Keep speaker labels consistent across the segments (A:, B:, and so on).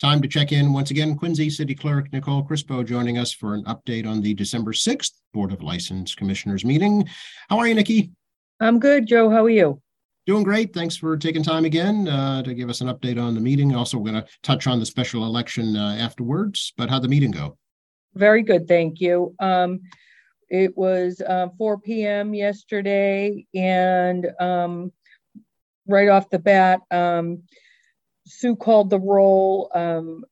A: Time to check in once again. Quincy City Clerk Nicole Crispo joining us for an update on the December 6th Board of License Commissioners meeting. How are you, Nikki?
B: I'm good, Joe. How are you?
A: Doing great. Thanks for taking time again uh, to give us an update on the meeting. Also, we're going to touch on the special election uh, afterwards, but how'd the meeting go?
B: Very good, thank you. Um, it was uh, 4 p.m. yesterday, and um, right off the bat, um, Sue called the roll. Um,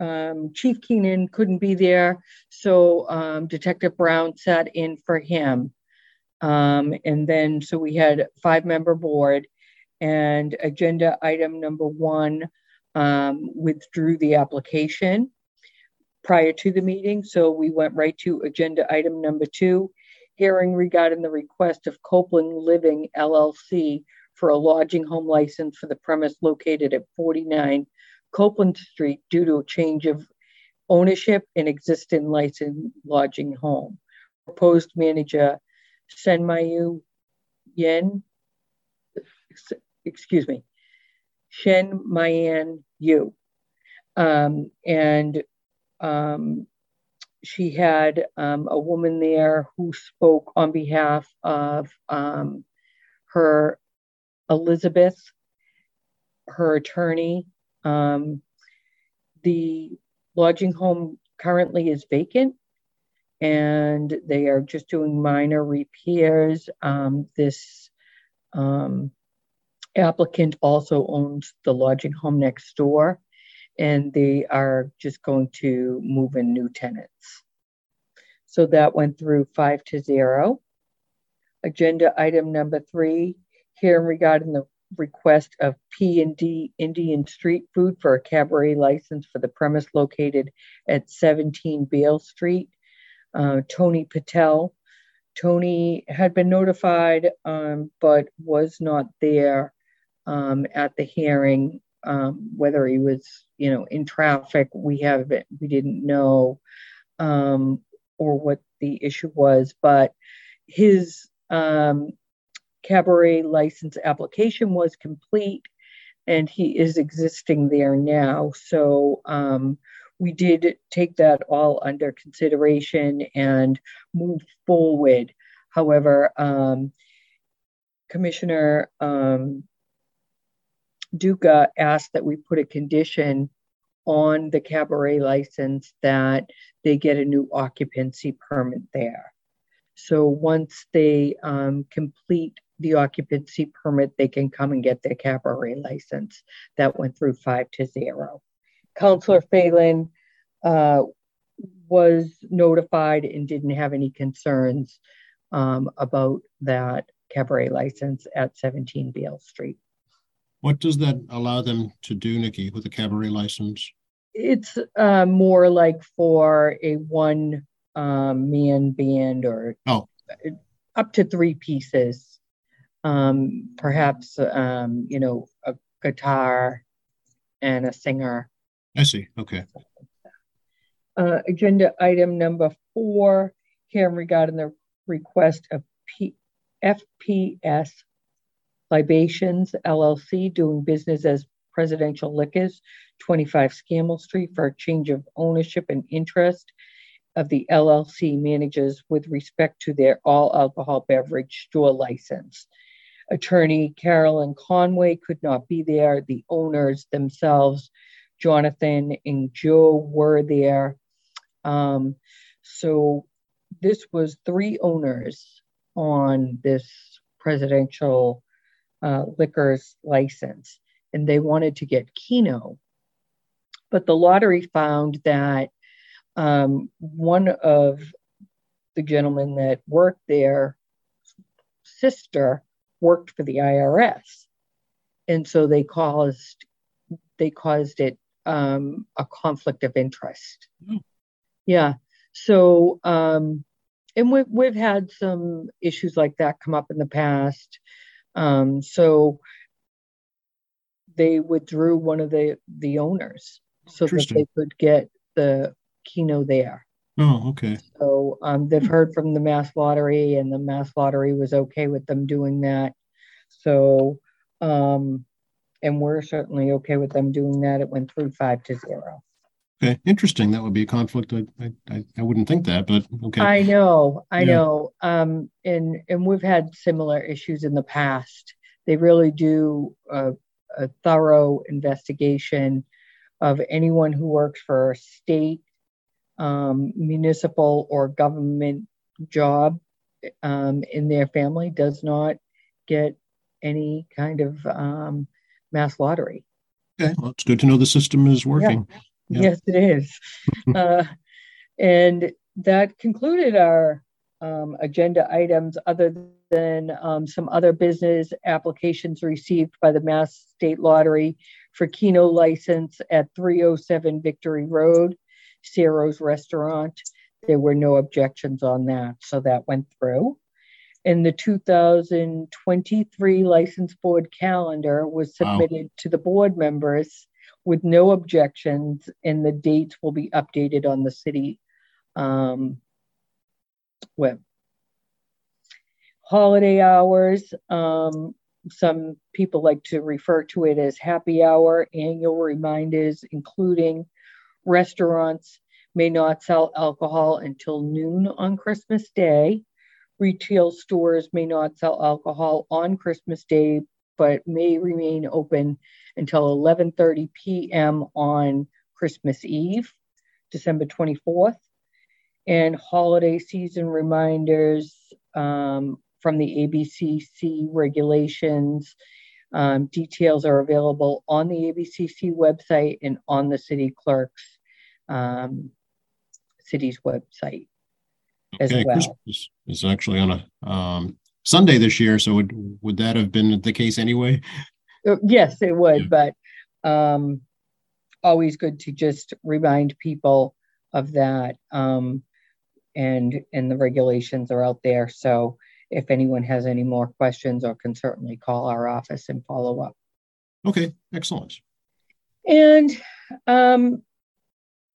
B: um, Chief Keenan couldn't be there, so um, Detective Brown sat in for him. Um, and then, so we had five member board and agenda item number one um, withdrew the application prior to the meeting. So we went right to agenda item number two, hearing regarding the request of Copeland Living LLC for a lodging home license for the premise located at 49 Copeland Street due to a change of ownership in existing licensed lodging home. Proposed manager Senmayu Yen, excuse me, Shen Mayan Yu. Um, and um, she had um, a woman there who spoke on behalf of um, her Elizabeth, her attorney. Um, the lodging home currently is vacant and they are just doing minor repairs. Um, this um, applicant also owns the lodging home next door and they are just going to move in new tenants. So that went through five to zero. Agenda item number three, hearing regarding the request of P&D Indian Street Food for a cabaret license for the premise located at 17 Beale Street. Uh, Tony Patel. Tony had been notified, um, but was not there um, at the hearing. Um, whether he was, you know, in traffic, we have we didn't know, um, or what the issue was. But his um, cabaret license application was complete and he is existing there now. So um, we did take that all under consideration and move forward. However, um, Commissioner um, Duca asked that we put a condition on the cabaret license that they get a new occupancy permit there. So once they um, complete the occupancy permit, they can come and get their cabaret license. That went through five to zero. Councillor Phelan uh, was notified and didn't have any concerns um, about that cabaret license at 17 Beale Street.
A: What does that allow them to do, Nikki, with a cabaret license?
B: It's uh, more like for a one um, man band or
A: oh.
B: up to three pieces. Um, perhaps, um, you know, a guitar and a singer.
A: I see. Okay.
B: Uh, agenda item number four, hearing regarding the request of P- FPS Libations LLC doing business as Presidential Liquors, 25 Scammell Street for a change of ownership and interest of the LLC managers with respect to their all alcohol beverage store license. Attorney Carolyn Conway could not be there. The owners themselves, Jonathan and Joe, were there. Um, so this was three owners on this presidential uh, liquors license, and they wanted to get Keno. But the lottery found that um, one of the gentlemen that worked there, sister, worked for the IRS, and so they caused they caused it um, a conflict of interest. Mm. Yeah. So, um, and we've we've had some issues like that come up in the past. Um, so they withdrew one of the the owners so that they could get the Keno there.
A: Oh, okay.
B: So um, they've heard from the Mass Lottery, and the Mass Lottery was okay with them doing that. So, um, and we're certainly okay with them doing that. It went through five to zero.
A: Okay, interesting. That would be a conflict. I, I, I wouldn't think that, but okay.
B: I know, I
A: Yeah.
B: know. Um, and and we've had similar issues in the past. They really do a, a thorough investigation of anyone who works for a state, um, municipal, or government job um, in their family does not get any kind of um, mass lottery.
A: Okay, well, it's good to know the system is working. Yeah.
B: Yes, it is. uh, and that concluded our um, agenda items, other than um, some other business applications received by the Mass State Lottery for Keno license at 307 Victory Road, Ciro's Restaurant. There were no objections on that, so that went through. And the 2023 license board calendar was
A: Wow.
B: submitted to the board members with no objections, and the dates will be updated on the city um, web. Holiday hours, um, some people like to refer to it as happy hour, annual reminders, including restaurants may not sell alcohol until noon on Christmas Day. Retail stores may not sell alcohol on Christmas Day, but may remain open until 11:30 p.m. on Christmas Eve, December 24th. And holiday season reminders um, from the ABCC regulations. Um, details are available on the ABCC website and on the city clerk's um, city's website as
A: Okay,
B: well.
A: Christmas is actually on a um Sunday this year, so would would that have been the case anyway?
B: Uh, Yes, it
A: Yeah.
B: would, but um, always good to just remind people of that. Um, and and the regulations are out there. So if anyone has any more questions or can certainly call our office and follow up.
A: Okay, excellent.
B: And um,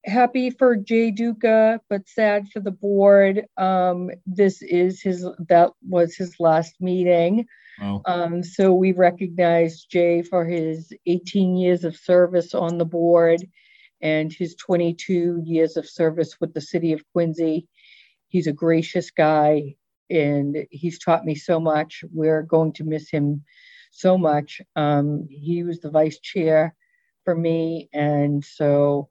B: happy for Jay Duca, but sad for the board. Um, this is his, that was his last meeting.
A: Wow,
B: Um, so we recognize Jay for his 18 years of service on the board and his 22 years of service with the city of Quincy. He's a gracious guy and he's taught me so much. We're going to miss him so much. Um, he was the vice chair for me, and so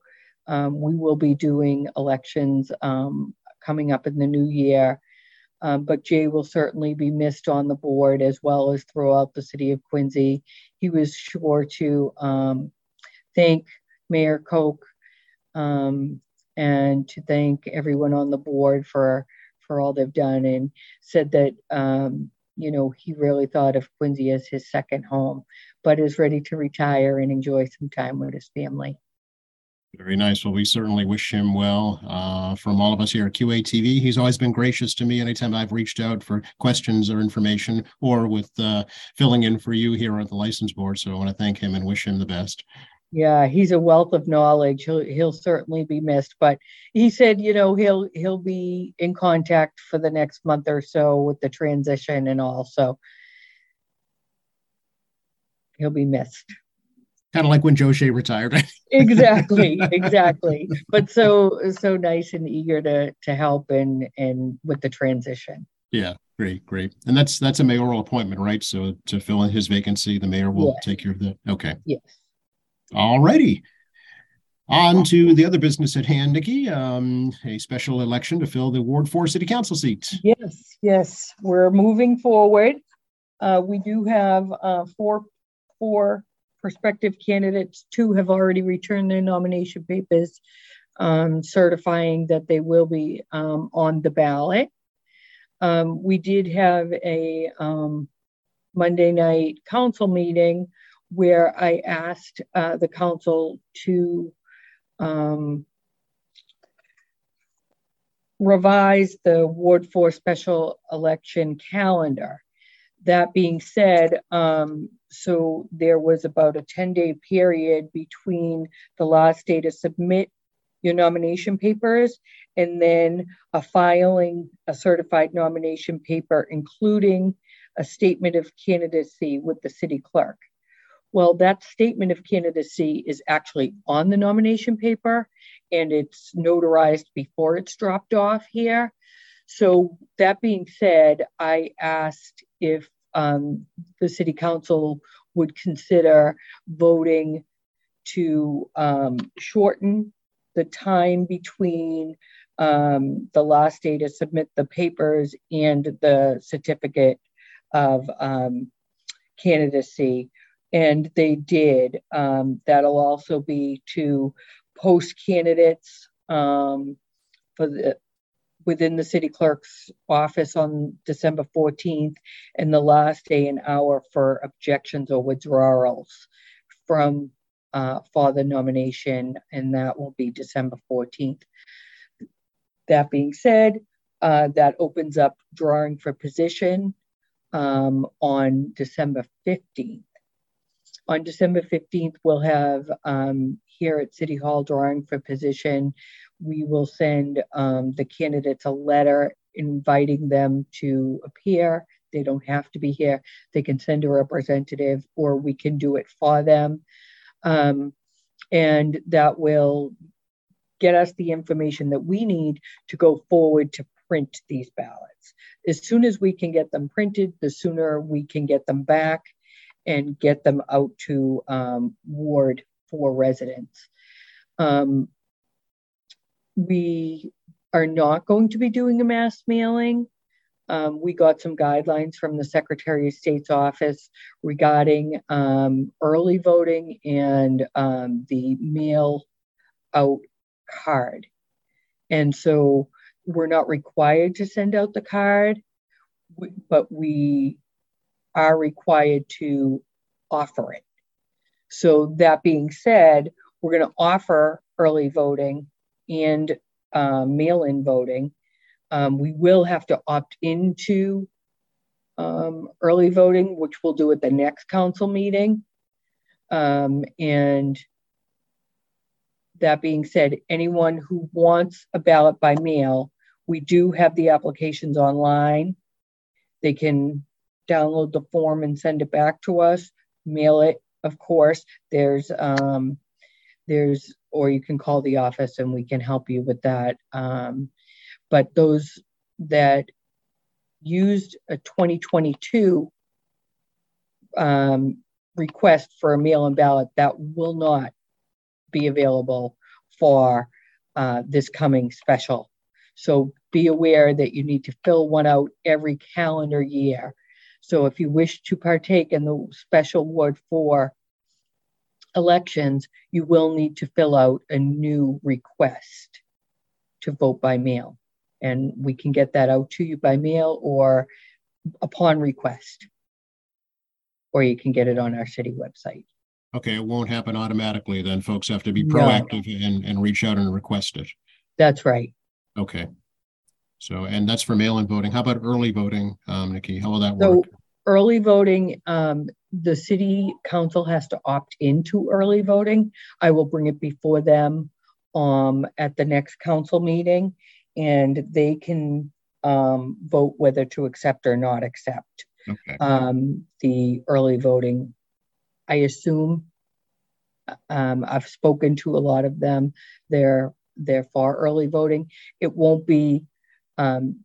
B: um, we will be doing elections um, coming up in the new year. Um, but Jay will certainly be missed on the board as well as throughout the city of Quincy. He was sure to um, thank Mayor Koch um, and to thank everyone on the board for for all they've done, and said that um, you know he really thought of Quincy as his second home, but is ready to retire and enjoy some time with his family.
A: Very nice. Well, we certainly wish him well. Uh, from all of us here at QATV, he's always been gracious to me anytime I've reached out for questions or information or with uh, filling in for you here at the license board. So I want to thank him and wish him the best.
B: Yeah, he's a wealth of knowledge. He'll he'll certainly be missed, but he said, you know, he'll he'll be in contact for the next month or so with the transition and all. So he'll be missed.
A: Kind of like when Joe Shea retired.
B: Exactly, exactly. But so so nice and eager to to help and and with the transition.
A: Yeah, great, great. And that's that's a mayoral appointment, right? So to fill in his vacancy, the mayor will
B: Yeah.
A: take care of that. Okay.
B: Yes.
A: All righty. On to the other business at hand, Nikki. Um, a special election to fill the Ward Four City Council seat.
B: Yes, yes, we're moving forward. Uh, we do have, uh, four, four prospective candidates. Two have already returned their nomination papers, um, certifying that they will be, um, on the ballot. Um, we did have a, um, Monday night council meeting where I asked, uh, the council to, um, revise the Ward Four special election calendar. That being said, um, so there was about a ten-day period between the last day to submit your nomination papers and then a filing a certified nomination paper, including a statement of candidacy with the city clerk. Well, that statement of candidacy is actually on the nomination paper and it's notarized before it's dropped off here. So, that being said, I asked if um, the city council would consider voting to um, shorten the time between um, the last day to submit the papers and the certificate of um, candidacy. And they did. Um, that'll also be to post candidates um, for the within the city clerk's office on December 14th, and the last day and hour for objections or withdrawals from uh, for the nomination, and that will be December 14th. That being said, uh, that opens up drawing for position um, on December 15th. On December 15th, we'll have um, here at City Hall drawing for position. We will send um, the candidates a letter inviting them to appear. They don't have to be here. They can send a representative or we can do it for them. Um, and that will get us the information that we need to go forward to print these ballots. As soon as we can get them printed, the sooner we can get them back and get them out to um, Ward 4 residents. Um, we are not going to be doing a mass mailing. Um, we got some guidelines from the Secretary of State's office regarding um, early voting and um, the mail out card. And so we're not required to send out the card, but we are required to offer it. So, that being said, we're going to offer early voting and um, mail in voting. Um, we will have to opt into um, early voting, which we'll do at the next council meeting. Um, and that being said, anyone who wants a ballot by mail, we do have the applications online. They can download the form and send it back to us, mail it, of course. There's um, there's or you can call the office and we can help you with that. Um, but those that used a 2022 um, request for a mail-in ballot that will not be available for uh, this coming special. So be aware that you need to fill one out every calendar year. So if you wish to partake in the special Ward 4 elections, you will need to fill out a new request to vote by mail. And we can get that out to you by mail or upon request. Or you can get it on our city website.
A: Okay, it won't happen automatically then. Folks have to be proactive no. and, and reach out and request it.
B: That's right.
A: Okay. So, and that's for mail-in voting. How about early voting, um, Nikki? How will that work so, work?
B: Early voting, um, the city council has to opt into early voting. I will bring it before them um, at the next council meeting, and they can um, vote whether to accept or not accept okay. um, the early voting I assume. Um, I've spoken to a lot of them. They're they're for early voting. It won't be um,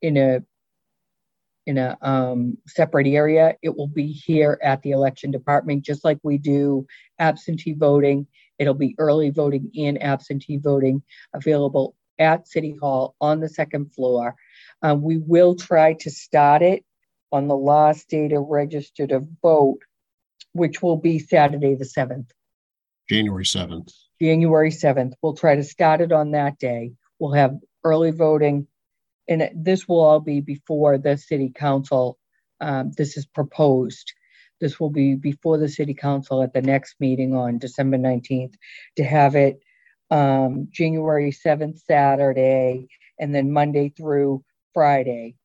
B: in a in a um, separate area. It will be here at the election department, just like we do absentee voting. It'll be early voting and absentee voting available at City Hall on the second floor. Um, we will try to start it on the last day to register to vote which will be Saturday, the 7th.
A: January 7th.
B: January 7th. We'll try to start it on that day. We'll have early voting, and this will all be before the city council. Um, this is proposed. This will be before the city council at the next meeting on December 19th to have it um, January 7th, Saturday, and then Monday through Friday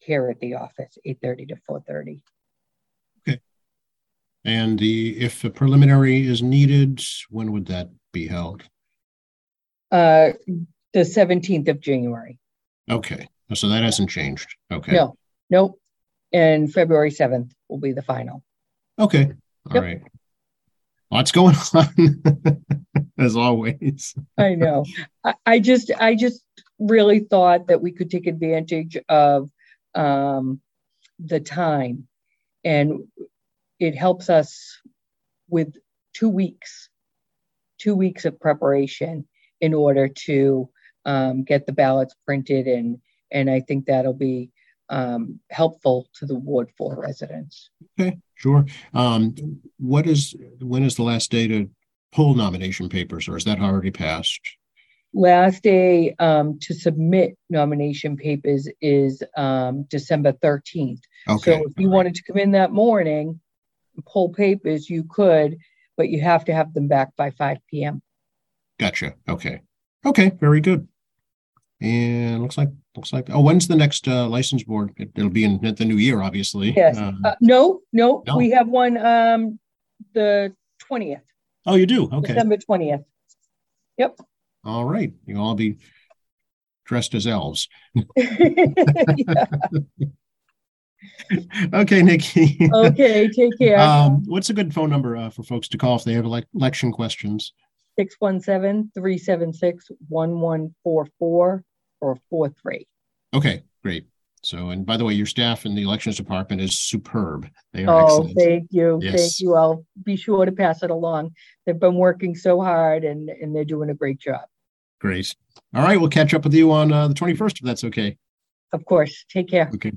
B: here at the office, 8:30 to 4:30. Okay.
A: And the if a preliminary is needed, when would that be held?
B: Uh, the 17th of January.
A: Okay. So that hasn't changed. Okay.
B: No, nope. And February 7th will be the final.
A: Okay. All
B: Yep.
A: right. Lots going on, as always.
B: I know. I, I just, I just really thought that we could take advantage of um, the time. And it helps us with two weeks, two weeks of preparation in order to um, get the ballots printed and, and I think that'll be um, helpful to the Ward Four residents.
A: Okay, sure. Um, what is, when is the last day to pull nomination papers, or is that already passed?
B: Last day um, to submit nomination papers is um, December thirteenth.
A: Okay.
B: So if you
A: all right.
B: wanted to come in that morning, and pull papers, you could, but you have to have them back by five P M.
A: Gotcha. Okay. Okay, very good. And looks like, looks like, oh, when's the next uh license board? It- It'll be in the new year, obviously.
B: Yes.
A: Um,
B: Uh, no, no,
A: No.
B: we have one um, the twentieth,
A: Oh, you do? Okay.
B: December twentieth. Yep.
A: All right. You'll all be dressed as elves. Okay, Nikki.
B: Okay, take care.
A: Um, what's a good phone number uh, for folks to call if they have elec- election questions?
B: 617-376-1144 or 43.
A: Okay, great. So, and by the way, your staff in the elections department is superb. They are
B: Oh,
A: excellent.
B: thank you, thank you. I'll be sure to pass it along. They've been working so hard and, and they're doing a great job.
A: Great. All right, we'll catch up with you on uh, the twenty-first, if that's okay.
B: Of course, take care.
A: Okay.